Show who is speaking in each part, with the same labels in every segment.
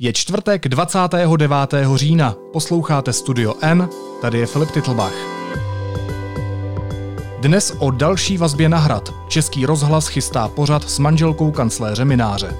Speaker 1: Je čtvrtek 29. října. Posloucháte Studio N, tady je Filip Titlbach. Dnes o další vazbě na hrad. Český rozhlas chystá pořad s manželkou kancléře Mináře.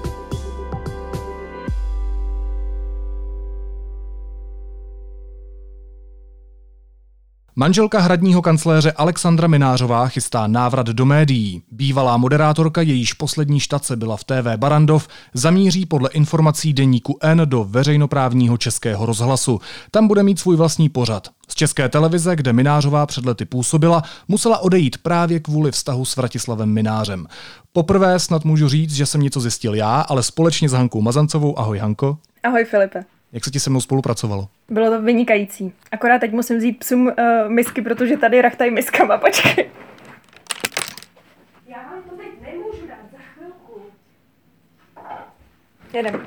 Speaker 1: Manželka hradního kancléře Alexandra Minářová chystá návrat do médií. Bývalá moderátorka, jejíž poslední štace byla v TV Barandov, zamíří podle informací deníku N do veřejnoprávního českého rozhlasu. Tam bude mít svůj vlastní pořad. Z české televize, kde Minářová před lety působila, musela odejít právě kvůli vztahu s Vratislavem Minářem. Poprvé snad můžu říct, že jsem něco zjistil já, ale společně s Hankou Mazancovou. Ahoj Hanko.
Speaker 2: Ahoj Filipe.
Speaker 1: Jak se ti se mnou spolupracovalo?
Speaker 2: Bylo to vynikající. Akorát teď musím vzít psům uh, misky, protože tady rachtají miskama, počkej. Já vám to teď nemůžu dát za chvilku. Jedem.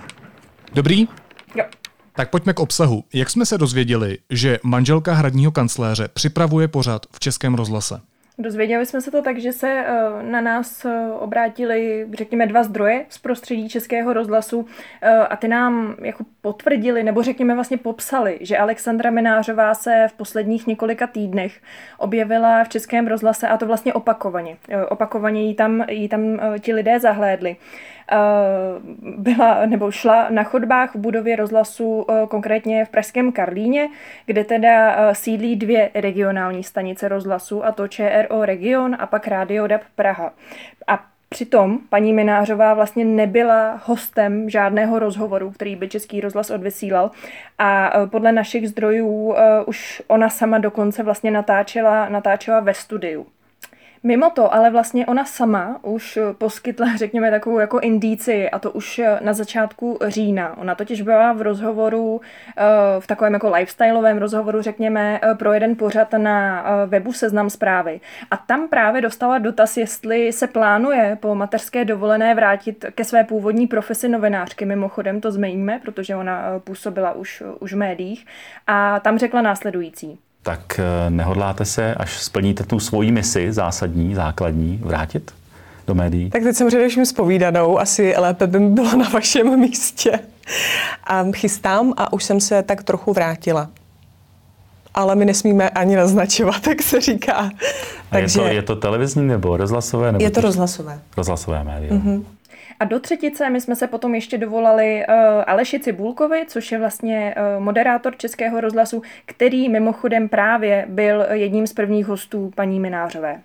Speaker 1: Dobrý?
Speaker 2: Jo.
Speaker 1: Tak pojďme k obsahu. Jak jsme se dozvěděli, že manželka hradního kancléře připravuje pořad v Českém rozhlase?
Speaker 2: Dozvěděli jsme se to tak, že se eh, na nás eh, obrátili, řekněme, dva zdroje z prostředí Českého rozhlasu eh, a ty nám jako potvrdili, nebo řekněme vlastně popsali, že Alexandra Minářová se v posledních několika týdnech objevila v Českém rozhlase a to vlastně opakovaně. Opakovaně jí tam, jí tam ti lidé zahlédli. Eh, byla nebo šla na chodbách v budově rozhlasu, eh, konkrétně v Pražském Karlíně, kde teda eh, sídlí dvě regionální stanice rozhlasu, a to ČRO Region a pak Radio DAB Praha. A Přitom paní Minářová vlastně nebyla hostem žádného rozhovoru, který by Český rozhlas odvysílal a podle našich zdrojů už ona sama dokonce vlastně natáčela, natáčela ve studiu. Mimo to, ale vlastně ona sama už poskytla, řekněme, takovou jako indíci, a to už na začátku října. Ona totiž byla v rozhovoru, eh, v takovém jako lifestyleovém rozhovoru, řekněme, eh, pro jeden pořad na eh, webu Seznam zprávy. A tam právě dostala dotaz, jestli se plánuje po mateřské dovolené vrátit ke své původní profesi novinářky. Mimochodem to zmíníme, protože ona působila už, už v médiích. A tam řekla následující
Speaker 3: tak eh, nehodláte se, až splníte tu svoji misi zásadní, základní, vrátit do médií?
Speaker 4: Tak teď jsem především spovídanou, asi lépe by mi bylo na vašem místě. A chystám a už jsem se tak trochu vrátila. Ale my nesmíme ani naznačovat, jak se říká. A
Speaker 3: Takže... je, to, je to televizní nebo rozhlasové? Nebo
Speaker 4: je to rozhlasové.
Speaker 3: Rozhlasové média. Mm-hmm.
Speaker 2: A do třetice my jsme se potom ještě dovolali uh, Aleši Cibulkovi, což je vlastně uh, moderátor Českého rozhlasu, který mimochodem právě byl jedním z prvních hostů paní Minářové.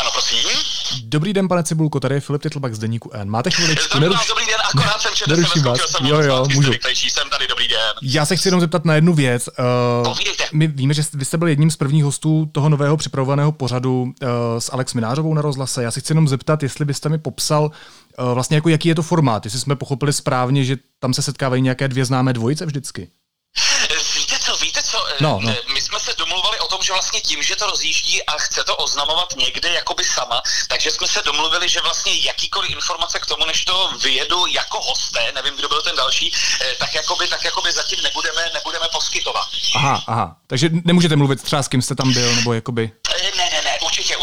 Speaker 5: Ano, prosím.
Speaker 1: Dobrý den, pane Cibulko, tady je Filip Titlbach z Deníku N. Máte chviličku?
Speaker 5: Dobrý, Neruš... dobrý den, akorát jsem četl, jsem vás.
Speaker 1: Jo, jo, můžu.
Speaker 5: Jsem tady, dobrý den.
Speaker 1: Já se chci jenom zeptat na jednu věc. Uh, my víme, že vy jste byl jedním z prvních hostů toho nového připravovaného pořadu uh, s Alex Minářovou na rozhlase. Já se chci jenom zeptat, jestli byste mi popsal uh, vlastně jako jaký je to formát, jestli jsme pochopili správně, že tam se setkávají nějaké dvě známé dvojice vždycky.
Speaker 5: Víte co, víte co,
Speaker 1: no, no.
Speaker 5: my jsme se domluvali tom, že vlastně tím, že to rozjíždí a chce to oznamovat někde jakoby sama, takže jsme se domluvili, že vlastně jakýkoliv informace k tomu, než to vyjedu jako hosté, nevím, kdo byl ten další, eh, tak jakoby, tak jakoby zatím nebudeme, nebudeme poskytovat.
Speaker 1: Aha, aha. Takže nemůžete mluvit třeba s kým jste tam byl, nebo jakoby...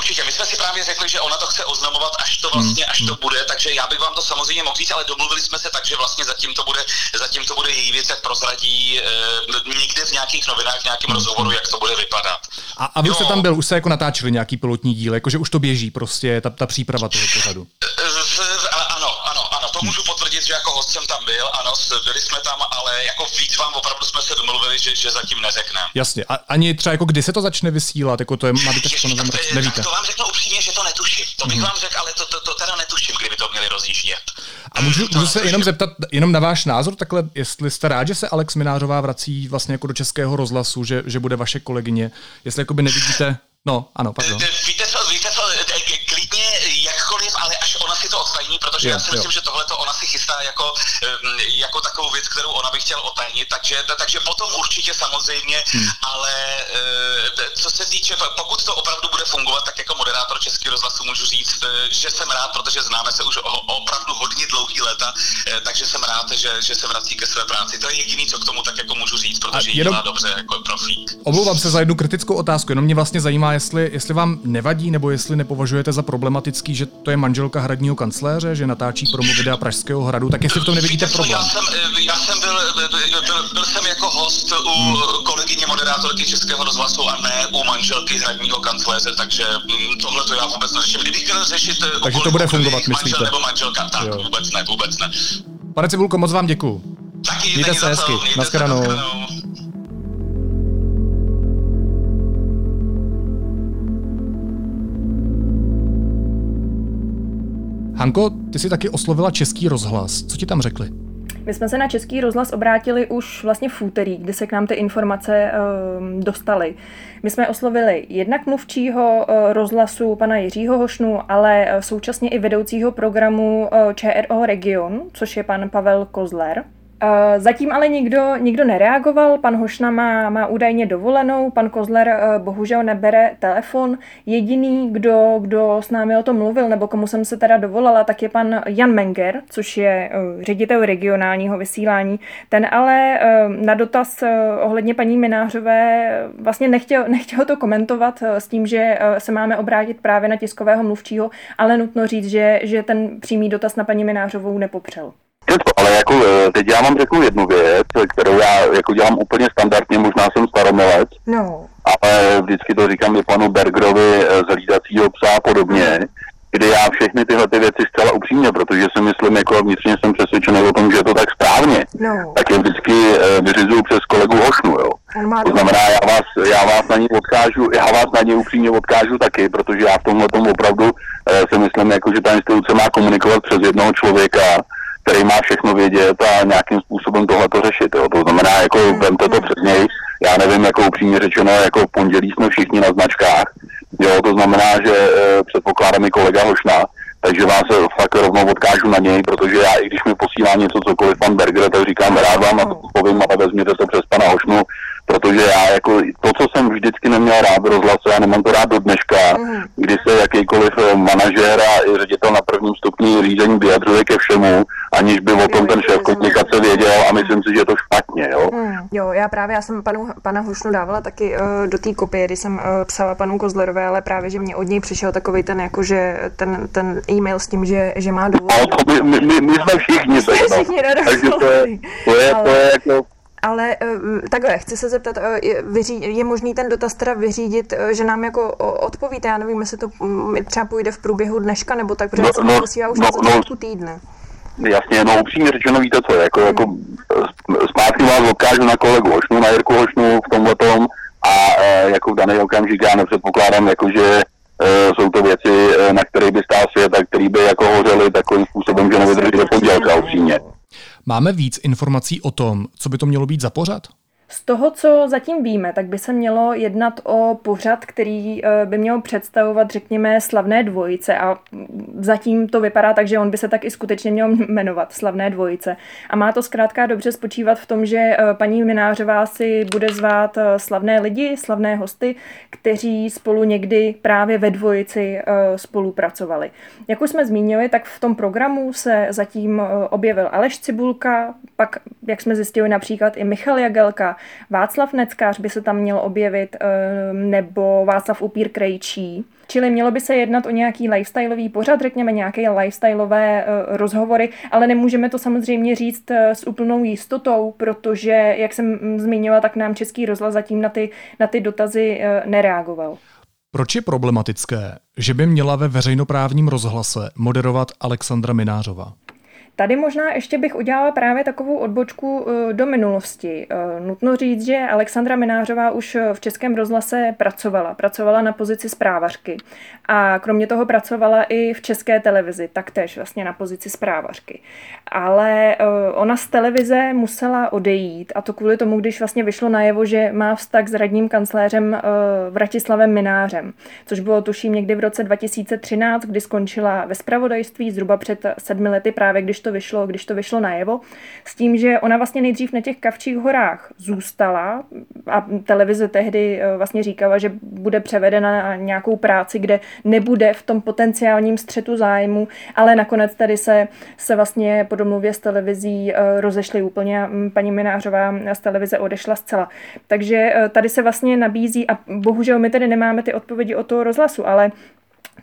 Speaker 5: Eh, určitě. My jsme si právě řekli, že ona to chce oznamovat, až to vlastně, hmm. až to hmm. bude, takže já bych vám to samozřejmě mohl říct, ale domluvili jsme se tak, že vlastně zatím to bude, zatím to bude její věc, jak prozradí e, někde v nějakých novinách, v nějakém hmm. rozhovoru, jak to bude vypadat.
Speaker 1: A, a vy jste tam byl, už se jako natáčeli nějaký pilotní díl, jakože už to běží prostě, ta, ta příprava toho pořadu.
Speaker 5: Ano, ano, ano, to že jako host jsem tam byl, ano, byli jsme tam, ale jako víc vám opravdu jsme se domluvili, že, že zatím neřekneme.
Speaker 1: Jasně, a ani třeba jako kdy se to začne vysílat, jako to je, má být
Speaker 5: roce, nevíte. to vám řeknu upřímně, že to netuším, to bych hmm. vám řekl, ale to, to, to teda netuším, kdyby to měli rozjíždět.
Speaker 1: A můžu, můžu se jenom zeptat, jenom na váš názor takhle, jestli jste rád, že se Alex Minářová vrací vlastně jako do českého rozhlasu, že, že bude vaše kolegyně, jestli jakoby nevidíte No, ano, pardon.
Speaker 5: Víte protože jo, já si myslím, jo. že tohle to ona si chystá jako, jako takovou věc, kterou ona by chtěla otajnit, takže, takže potom určitě samozřejmě, hmm. ale co se týče, pokud to opravdu bude fungovat, tak jako moderátor Českého rozhlasu můžu říct, že jsem rád, protože známe se už opravdu hodně dlouhý léta, takže jsem rád, že, že se vrací ke své práci. To je jediný, co k tomu tak jako můžu říct, protože jenom, dělá dobře jako profík.
Speaker 1: Omlouvám se za jednu kritickou otázku, jenom mě vlastně zajímá, jestli, jestli vám nevadí nebo jestli nepovažujete za problematický, že to je manželka hradního kancléře, že že natáčí promo videa Pražského hradu, tak jestli v tom nevidíte problém.
Speaker 5: Já jsem, já jsem byl, byl, byl, jsem jako host u hmm. kolegyně moderátorky Českého rozhlasu a ne u manželky hradního kancléře, takže mm, tohle to já vůbec neřeším. Kdybych chtěl řešit
Speaker 1: takže to bude fungovat, myslíte?
Speaker 5: nebo manželka, tak jo. vůbec ne, vůbec ne.
Speaker 1: Pane Cibulko, moc vám děkuju.
Speaker 5: Taky,
Speaker 1: mějte se hezky. Naschledanou. Hanko, ty jsi taky oslovila Český rozhlas. Co ti tam řekli?
Speaker 2: My jsme se na Český rozhlas obrátili už vlastně v úterý, kdy se k nám ty informace uh, dostaly. My jsme oslovili jednak mluvčího uh, rozhlasu pana Jiřího Hošnu, ale uh, současně i vedoucího programu uh, ČRO Region, což je pan Pavel Kozler. Eh, zatím ale nikdo, nikdo nereagoval, pan Hošna má, má údajně dovolenou, pan Kozler eh, bohužel nebere telefon. Jediný, kdo, kdo s námi o tom mluvil, nebo komu jsem se teda dovolala, tak je pan Jan Menger, což je eh, ředitel regionálního vysílání. Ten ale na dotaz ohledně paní Minářové vlastně nechtěl, nechtěl to komentovat s tím, že se máme obrátit právě na tiskového mluvčího, ale nutno říct, že, že ten přímý dotaz na paní Minářovou nepopřel.
Speaker 6: Ale jako e, teď já vám řeknu jednu věc, kterou já jako dělám úplně standardně, možná jsem staromilec, no. ale vždycky to říkám i panu Bergerovi e, z hlídacího psa a podobně, kdy já všechny tyhle ty věci zcela upřímně, protože si myslím, jako vnitřně jsem přesvědčený o tom, že je to tak správně, no. tak je vždycky e, vyřizuju přes kolegu Hošnu, jo. To znamená, já vás, já vás na ní odkážu, já vás na ní upřímně odkážu taky, protože já v tomhle tomu opravdu si myslím, jako, že ta instituce má komunikovat přes jednoho člověka, který má všechno vědět a nějakým způsobem tohle to řešit. Jo. To znamená, jako mm. vemte to před něj, já nevím, jako upřímně řečeno, jako v pondělí jsme všichni na značkách, jo, to znamená, že e, předpokládám i kolega Hošna, takže vás fakt rovnou odkážu na něj, protože já, i když mi posílá něco cokoliv pan Berger, tak říkám, rád vám na to povím, ale vezměte to přes pana Hošnu, protože já jako to, co jsem vždycky neměl rád v rozhlase, já nemám to rád do dneška, mm. kdy se jakýkoliv eh, manažér a i ředitel na prvním stupni řízení vyjadřuje ke všemu, aniž by o tom ten šéf komunikace věděl a myslím si, že je to špatně. Jo,
Speaker 2: mm, jo já právě já jsem panu, pana Hušnu dávala taky uh, do té kopie, kdy jsem uh, psala panu Kozlerové, ale právě, že mě od něj přišel takový ten, jako, že ten, ten e-mail s tím, že, že má důvod.
Speaker 6: No, to my, my, my, jsme všichni, tak, no. všichni Takže to je, to je, to je jako
Speaker 2: ale eh, takhle, chci se zeptat, eh, je, je možný ten dotaz teda vyřídit, eh, že nám jako odpovíte, já nevím, jestli to mm, třeba půjde v průběhu dneška, nebo tak, protože no, jsem no, posílala už no, na no. začátku no, týdne.
Speaker 6: Jasně, no upřímně řečeno, víte co, jako, hmm. jako zpátky vás odkážu na kolegu Hošnu, na Jirku Hošnu v tomhle tom a e, jako v daný okamžik já nepředpokládám, jako, že e, jsou to věci, na které by stál svět a které by jako hořely takovým způsobem, že nevydrží do pondělka upřímně.
Speaker 1: Máme víc informací o tom, co by to mělo být za pořad?
Speaker 2: Z toho, co zatím víme, tak by se mělo jednat o pořad, který eh, by měl představovat, řekněme, slavné dvojice a zatím to vypadá tak, že on by se tak i skutečně měl jmenovat Slavné dvojice. A má to zkrátka dobře spočívat v tom, že eh, paní Minářová si bude zvát eh, slavné lidi, slavné hosty, kteří spolu někdy právě ve dvojici spolupracovali. Jak už jsme zmínili, tak v tom programu se zatím objevil Aleš Cibulka, pak, jak jsme zjistili, například i Michal Jagelka, Václav Neckář by se tam měl objevit, ehm, nebo Václav Upír Krejčí. Čili mělo by se jednat o nějaký lifestyleový pořad, řekněme nějaké lifestyleové uh, rozhovory, ale nemůžeme to samozřejmě říct uh, s úplnou jistotou, protože, jak jsem zmiňovala, tak nám Český rozhlas zatím na ty, na ty dotazy nereagoval.
Speaker 1: Proč je problematické, že by měla ve veřejnoprávním rozhlase moderovat Alexandra Minářová?
Speaker 2: Tady možná ještě bych udělala právě takovou odbočku eh, do minulosti. Eh, nutno říct, že Alexandra Minářová už v Českém rozhlase pracovala. Pracovala na pozici zprávařky. A kromě toho pracovala i v České televizi, taktéž vlastně na pozici zprávařky. Ale eh, ona z televize musela odejít a to kvůli tomu, když vlastně vyšlo najevo, že má vztah s radním kancléřem Vratislavem Minářem, což bylo tuším někdy v roce 2013, kdy skončila ve spravodajství zhruba před sedmi lety právě, když to vyšlo, když to vyšlo najevo, s tím, že ona vlastně nejdřív na těch Kavčích horách zůstala a televize tehdy eh, vlastně říkala, že bude převedena na nějakou práci, kde nebude v tom potenciálním střetu zájmu, ale nakonec tady se, se vlastně po domluvě s televizí eh, rozešly úplně a paní Minářová z televize odešla zcela. Takže eh, tady se vlastně nabízí a bohužel my tedy nemáme ty odpovědi o toho rozhlasu, ale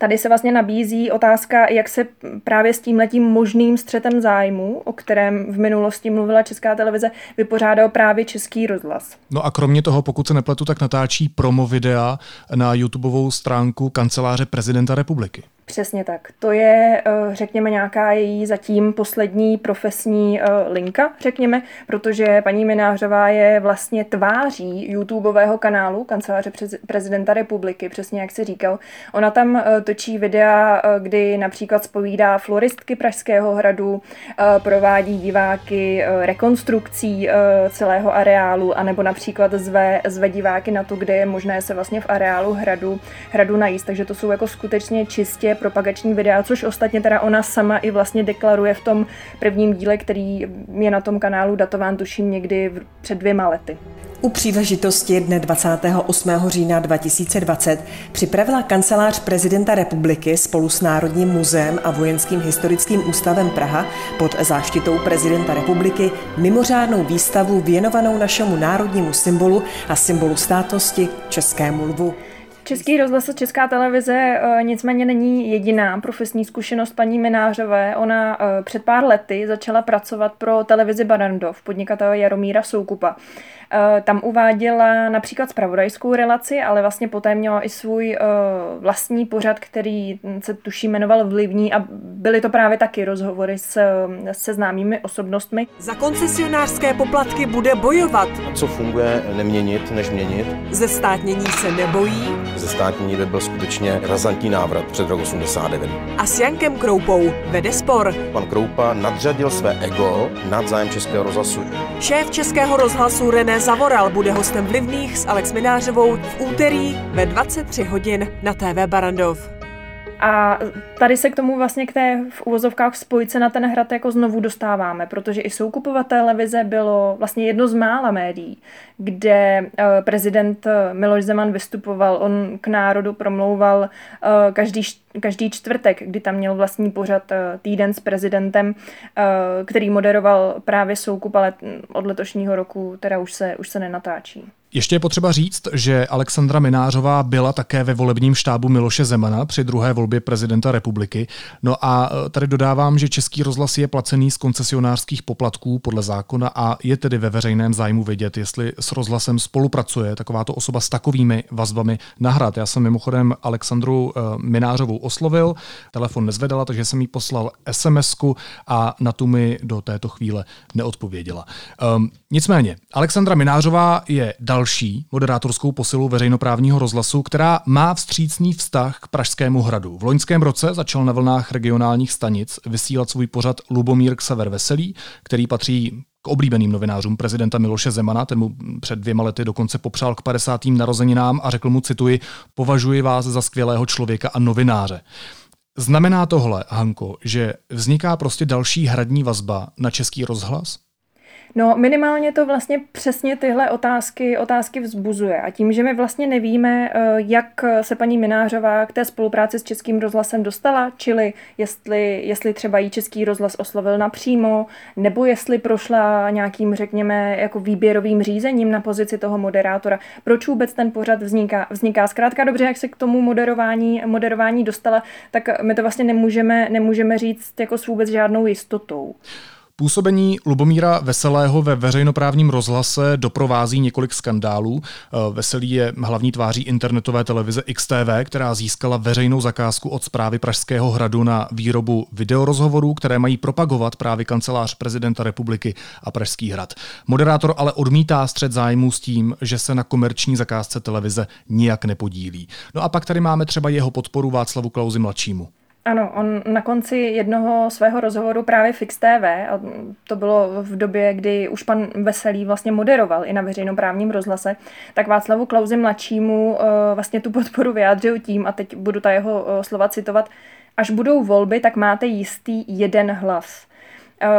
Speaker 2: Tady se vlastně nabízí otázka, jak se právě s tím letím možným střetem zájmu, o kterém v minulosti mluvila Česká televize, vypořádal právě Český rozhlas.
Speaker 1: No a kromě toho, pokud se nepletu, tak natáčí promo videa na YouTubeovou stránku kanceláře prezidenta republiky.
Speaker 2: Přesně tak. To je, eh, řekněme, nějaká její zatím poslední profesní eh, linka, řekněme, protože paní Minářová je vlastně tváří YouTubeového kanálu kanceláře prezidenta republiky, přesně jak se říkal. Ona tam eh, točí videa, kdy například spovídá floristky Pražského hradu, provádí diváky rekonstrukcí celého areálu, anebo například zve, zve diváky na to, kde je možné se vlastně v areálu hradu, hradu najíst. Takže to jsou jako skutečně čistě propagační videa, což ostatně teda ona sama i vlastně deklaruje v tom prvním díle, který je na tom kanálu datován tuším někdy před dvěma lety.
Speaker 7: U příležitosti dne 28. října 2020 připravila kancelář prezidenta republiky spolu s Národním muzeem a Vojenským historickým ústavem Praha pod záštitou prezidenta republiky mimořádnou výstavu věnovanou našemu národnímu symbolu a symbolu státnosti Českému lvu.
Speaker 2: Český rozhlas a Česká televize eh, nicméně není jediná profesní zkušenost paní Minářové. Ona eh, před pár lety začala pracovat pro televizi Barandov, podnikatele Jaromíra Soukupa. Eh, tam uváděla například spravodajskou relaci, ale vlastně poté měla i svůj vlastní pořad, který se tuší jmenoval Vlivní a byly to právě taky rozhovory s, se známými osobnostmi.
Speaker 7: Za koncesionářské poplatky bude bojovat.
Speaker 8: Co funguje, neměnit, než měnit.
Speaker 7: Ze státnění se nebojí
Speaker 8: ze státní by byl skutečně razantní návrat před rok 89.
Speaker 7: A s Jankem Kroupou vede spor.
Speaker 8: Pan Kroupa nadřadil své ego nad zájem Českého rozhlasu.
Speaker 7: Šéf Českého rozhlasu René Zavoral bude hostem vlivných s Alex Minářovou v úterý ve 23 hodin na TV Barandov.
Speaker 2: A tady se k tomu vlastně k té v uvozovkách spojce na ten hrad jako znovu dostáváme, protože i soukupova televize bylo vlastně jedno z mála médií, kde eh, prezident eh, Miloš Zeman vystupoval, on k národu promlouval eh, každý, každý čtvrtek, kdy tam měl vlastní pořad týden s prezidentem, který moderoval právě soukup, ale od letošního roku teda už se, už se nenatáčí.
Speaker 1: Ještě je potřeba říct, že Alexandra Minářová byla také ve volebním štábu Miloše Zemana při druhé volbě prezidenta republiky. No a e, tady dodávám, že Český rozhlas je placený z koncesionářských poplatků podle zákona a je tedy ve veřejném zájmu vědět, jestli s rozhlasem spolupracuje takováto osoba s takovými vazbami na hrad. Já jsem mimochodem Alexandru e, Minářovou oslovil, telefon nezvedala, takže jsem jí poslal sms a na tu mi do této chvíle neodpověděla. Um, nicméně, Alexandra Minářová je dal další moderátorskou posilu veřejnoprávního rozhlasu, která má vstřícný vztah k Pražskému hradu. V loňském roce začal na vlnách regionálních stanic vysílat svůj pořad Lubomír Ksaver Veselý, který patří k oblíbeným novinářům prezidenta Miloše Zemana, ten mu před dvěma lety dokonce popřál k 50. narozeninám a řekl mu, cituji, považuji vás za skvělého člověka a novináře. Znamená tohle, Hanko, že vzniká prostě další hradní vazba na český rozhlas?
Speaker 2: No minimálně to vlastně přesně tyhle otázky, otázky vzbuzuje. A tím, že my vlastně nevíme, eh, jak se paní Minářová k té spolupráci s Českým rozhlasem dostala, čili jestli, jestli třeba jí Český rozhlas oslovil napřímo, nebo jestli prošla nějakým, řekněme, jako výběrovým řízením na pozici toho moderátora. Proč vůbec ten pořad vzniká? vzniká? Zkrátka dobře, jak se k tomu moderování, moderování dostala, tak my to vlastně nemůžeme, nemůžeme říct jako s vůbec žádnou jistotou.
Speaker 1: Působení Lubomíra Veselého ve veřejnoprávním rozhlase doprovází několik skandálů. Eh, Veselý je hlavní tváří internetové televize XTV, která získala veřejnou zakázku od zprávy Pražského hradu na výrobu videorozhovorů, které mají propagovat právě kancelář prezidenta republiky a Pražský hrad. Moderátor ale odmítá střed zájmů s tím, že se na komerční zakázce televize nijak nepodílí. No a pak tady máme třeba jeho podporu Václavu Klauzi mladšímu.
Speaker 2: Ano, on na konci jednoho svého rozhovoru právě Fix TV, a to bylo v době, kdy už pan Veselý vlastně moderoval i na veřejnoprávním rozhlase, tak Václavu Klauzi mladšímu uh, vlastně tu podporu vyjádřil tím, a teď budu ta jeho uh, slova citovat, až budou volby, tak máte jistý jeden hlas.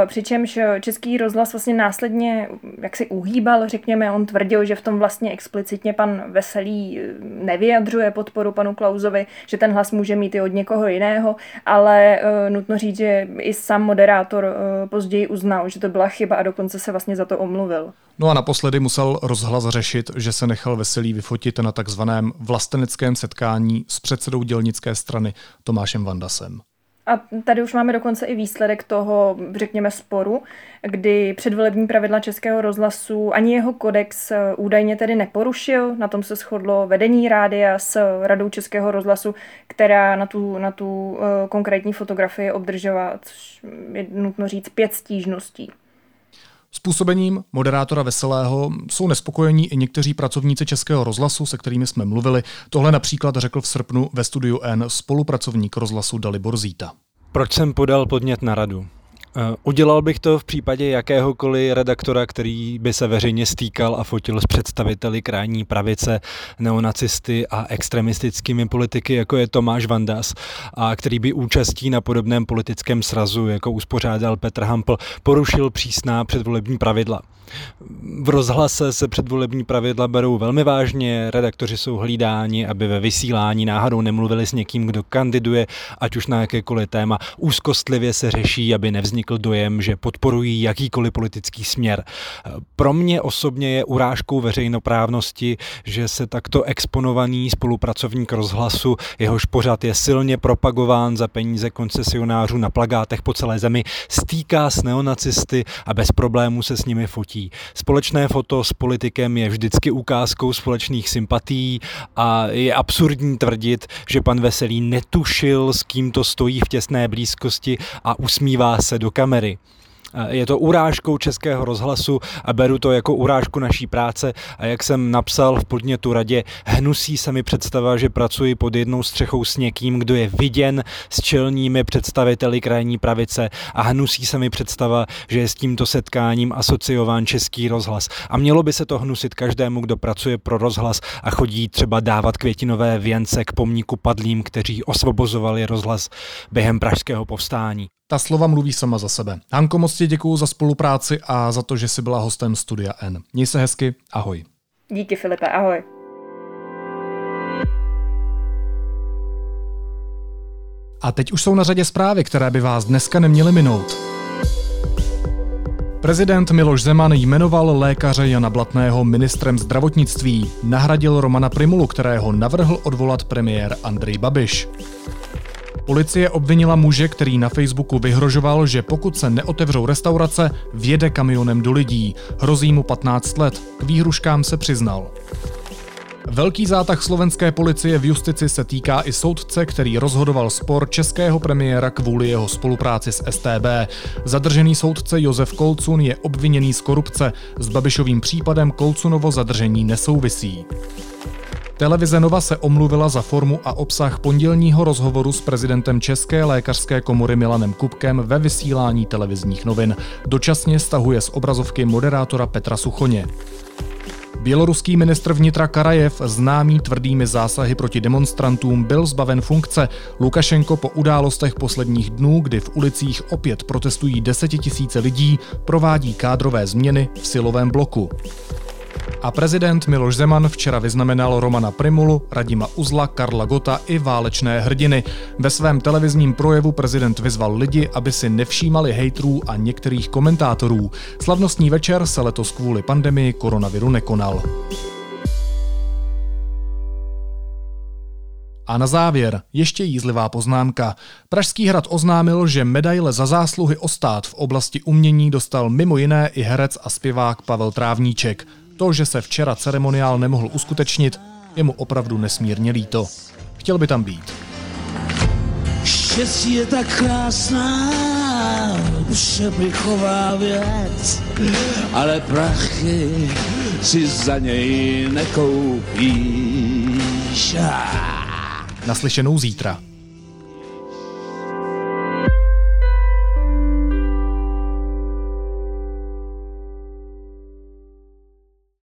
Speaker 2: Přičemž Český rozhlas vlastně následně jak si uhýbal, řekněme, on tvrdil, že v tom vlastně explicitně pan Veselý nevyjadřuje podporu panu Klauzovi, že ten hlas může mít i od někoho jiného, ale nutno říct, že i sám moderátor později uznal, že to byla chyba a dokonce se vlastně za to omluvil.
Speaker 1: No a naposledy musel rozhlas řešit, že se nechal Veselý vyfotit na takzvaném vlasteneckém setkání s předsedou dělnické strany Tomášem Vandasem.
Speaker 2: A tady už máme dokonce i výsledek toho, řekněme, sporu, kdy předvolební pravidla Českého rozhlasu ani jeho kodex eh, údajně tedy neporušil. Na tom se shodlo vedení rádia s radou Českého rozhlasu, která na tu, na tu eh, konkrétní fotografii obdržela, je nutno říct, pět stížností.
Speaker 1: Způsobením moderátora Veselého jsou nespokojení i někteří pracovníci Českého rozhlasu, se kterými jsme mluvili. Tohle například řekl v srpnu ve studiu N spolupracovník rozhlasu Dalibor Zíta.
Speaker 9: Proč jsem podal podnět na radu? Eh, udělal bych to v případě jakéhokoliv redaktora, který by se veřejně stýkal a fotil s představiteli krajní pravice, neonacisty a extremistickými politiky, jako je Tomáš Vandas, a který by účastí na podobném politickém srazu, jako uspořádal Petr Hampl, porušil přísná předvolební pravidla. V rozhlase se předvolební pravidla berou velmi vážně, redaktoři jsou hlídáni, aby ve vysílání náhodou nemluvili s někým, kdo kandiduje, ať už na jakékoliv téma. Úzkostlivě se řeší, aby nevznikl dojem, že podporují jakýkoliv politický směr. Pro mě osobně je urážkou veřejnoprávnosti, že se takto exponovaný spolupracovník rozhlasu, jehož pořad je silně propagován za peníze koncesionářů na plagátech po celé zemi, stýká s neonacisty a bez problémů se s nimi fotí Společné foto s politikem je vždycky ukázkou společných sympatií a je absurdní tvrdit, že pan Veselý netušil, s kým to stojí v těsné blízkosti a usmívá se do kamery. Je to urážkou českého rozhlasu a beru to jako urážku naší práce a jak jsem napsal v podnětu radě, hnusí se mi představa, že pracuji pod jednou střechou s někým, kdo je viděn s čelními představiteli krajní pravice a hnusí se mi představa, že je s tímto setkáním asociován český rozhlas. A mělo by se to hnusit každému, kdo pracuje pro rozhlas a chodí třeba dávat květinové věnce k pomníku padlým, kteří osvobozovali rozhlas během pražského povstání.
Speaker 1: Ta slova mluví sama za sebe. Hanko, moc ti děkuju za spolupráci a za to, že jsi byla hostem Studia N. Měj se hezky, ahoj.
Speaker 2: Díky Filipe, ahoj.
Speaker 1: A teď už jsou na řadě zprávy, které by vás dneska neměly minout. Prezident Miloš Zeman jmenoval lékaře Jana Blatného ministrem zdravotnictví. Nahradil Romana Primulu, kterého navrhl odvolat premiér Andrej Babiš. Policie obvinila muže, který na Facebooku vyhrožoval, že pokud se neotevřou restaurace, vjede kamionem do lidí. Hrozí mu 15 let. K výhruškám se přiznal. Velký zátah slovenské policie v justici se týká i soudce, který rozhodoval spor českého premiéra kvůli jeho spolupráci s STB. Zadržený soudce Josef Kolcun je obviněný z korupce. S Babišovým případem Kolcunovo zadržení nesouvisí. Televize Nova se omluvila za formu a obsah pondělního rozhovoru s prezidentem České lékařské komory Milanem Kupkem ve vysílání televizních novin. Dočasně stahuje z obrazovky moderátora Petra Suchoně. Běloruský ministr vnitra Karajev, známý tvrdými zásahy proti demonstrantům, byl zbaven funkce. Lukašenko po událostech posledních dnů, kdy v ulicích opět protestují desetitisíce lidí, provádí kádrové změny v silovém bloku. A prezident Miloš Zeman včera vyznamenal Romana Primulu, Radima Uzla, Karla Gota i válečné hrdiny. Ve svém televizním projevu prezident vyzval lidi, aby si nevšímali hejtrů a některých komentátorů. Slavnostní večer se letos kvůli pandemii koronaviru nekonal. A na závěr ještě jízlivá poznámka. Pražský hrad oznámil, že medaile za zásluhy o stát v oblasti umění dostal mimo jiné i herec a zpěvák Pavel Trávníček. To, že se včera ceremoniál nemohl uskutečnit, je mu opravdu nesmírně líto. Chtěl by tam být. Štěstí je tak krásná, přepichová věc, ale prachy si za něj nekoupíš. Naslyšenou zítra.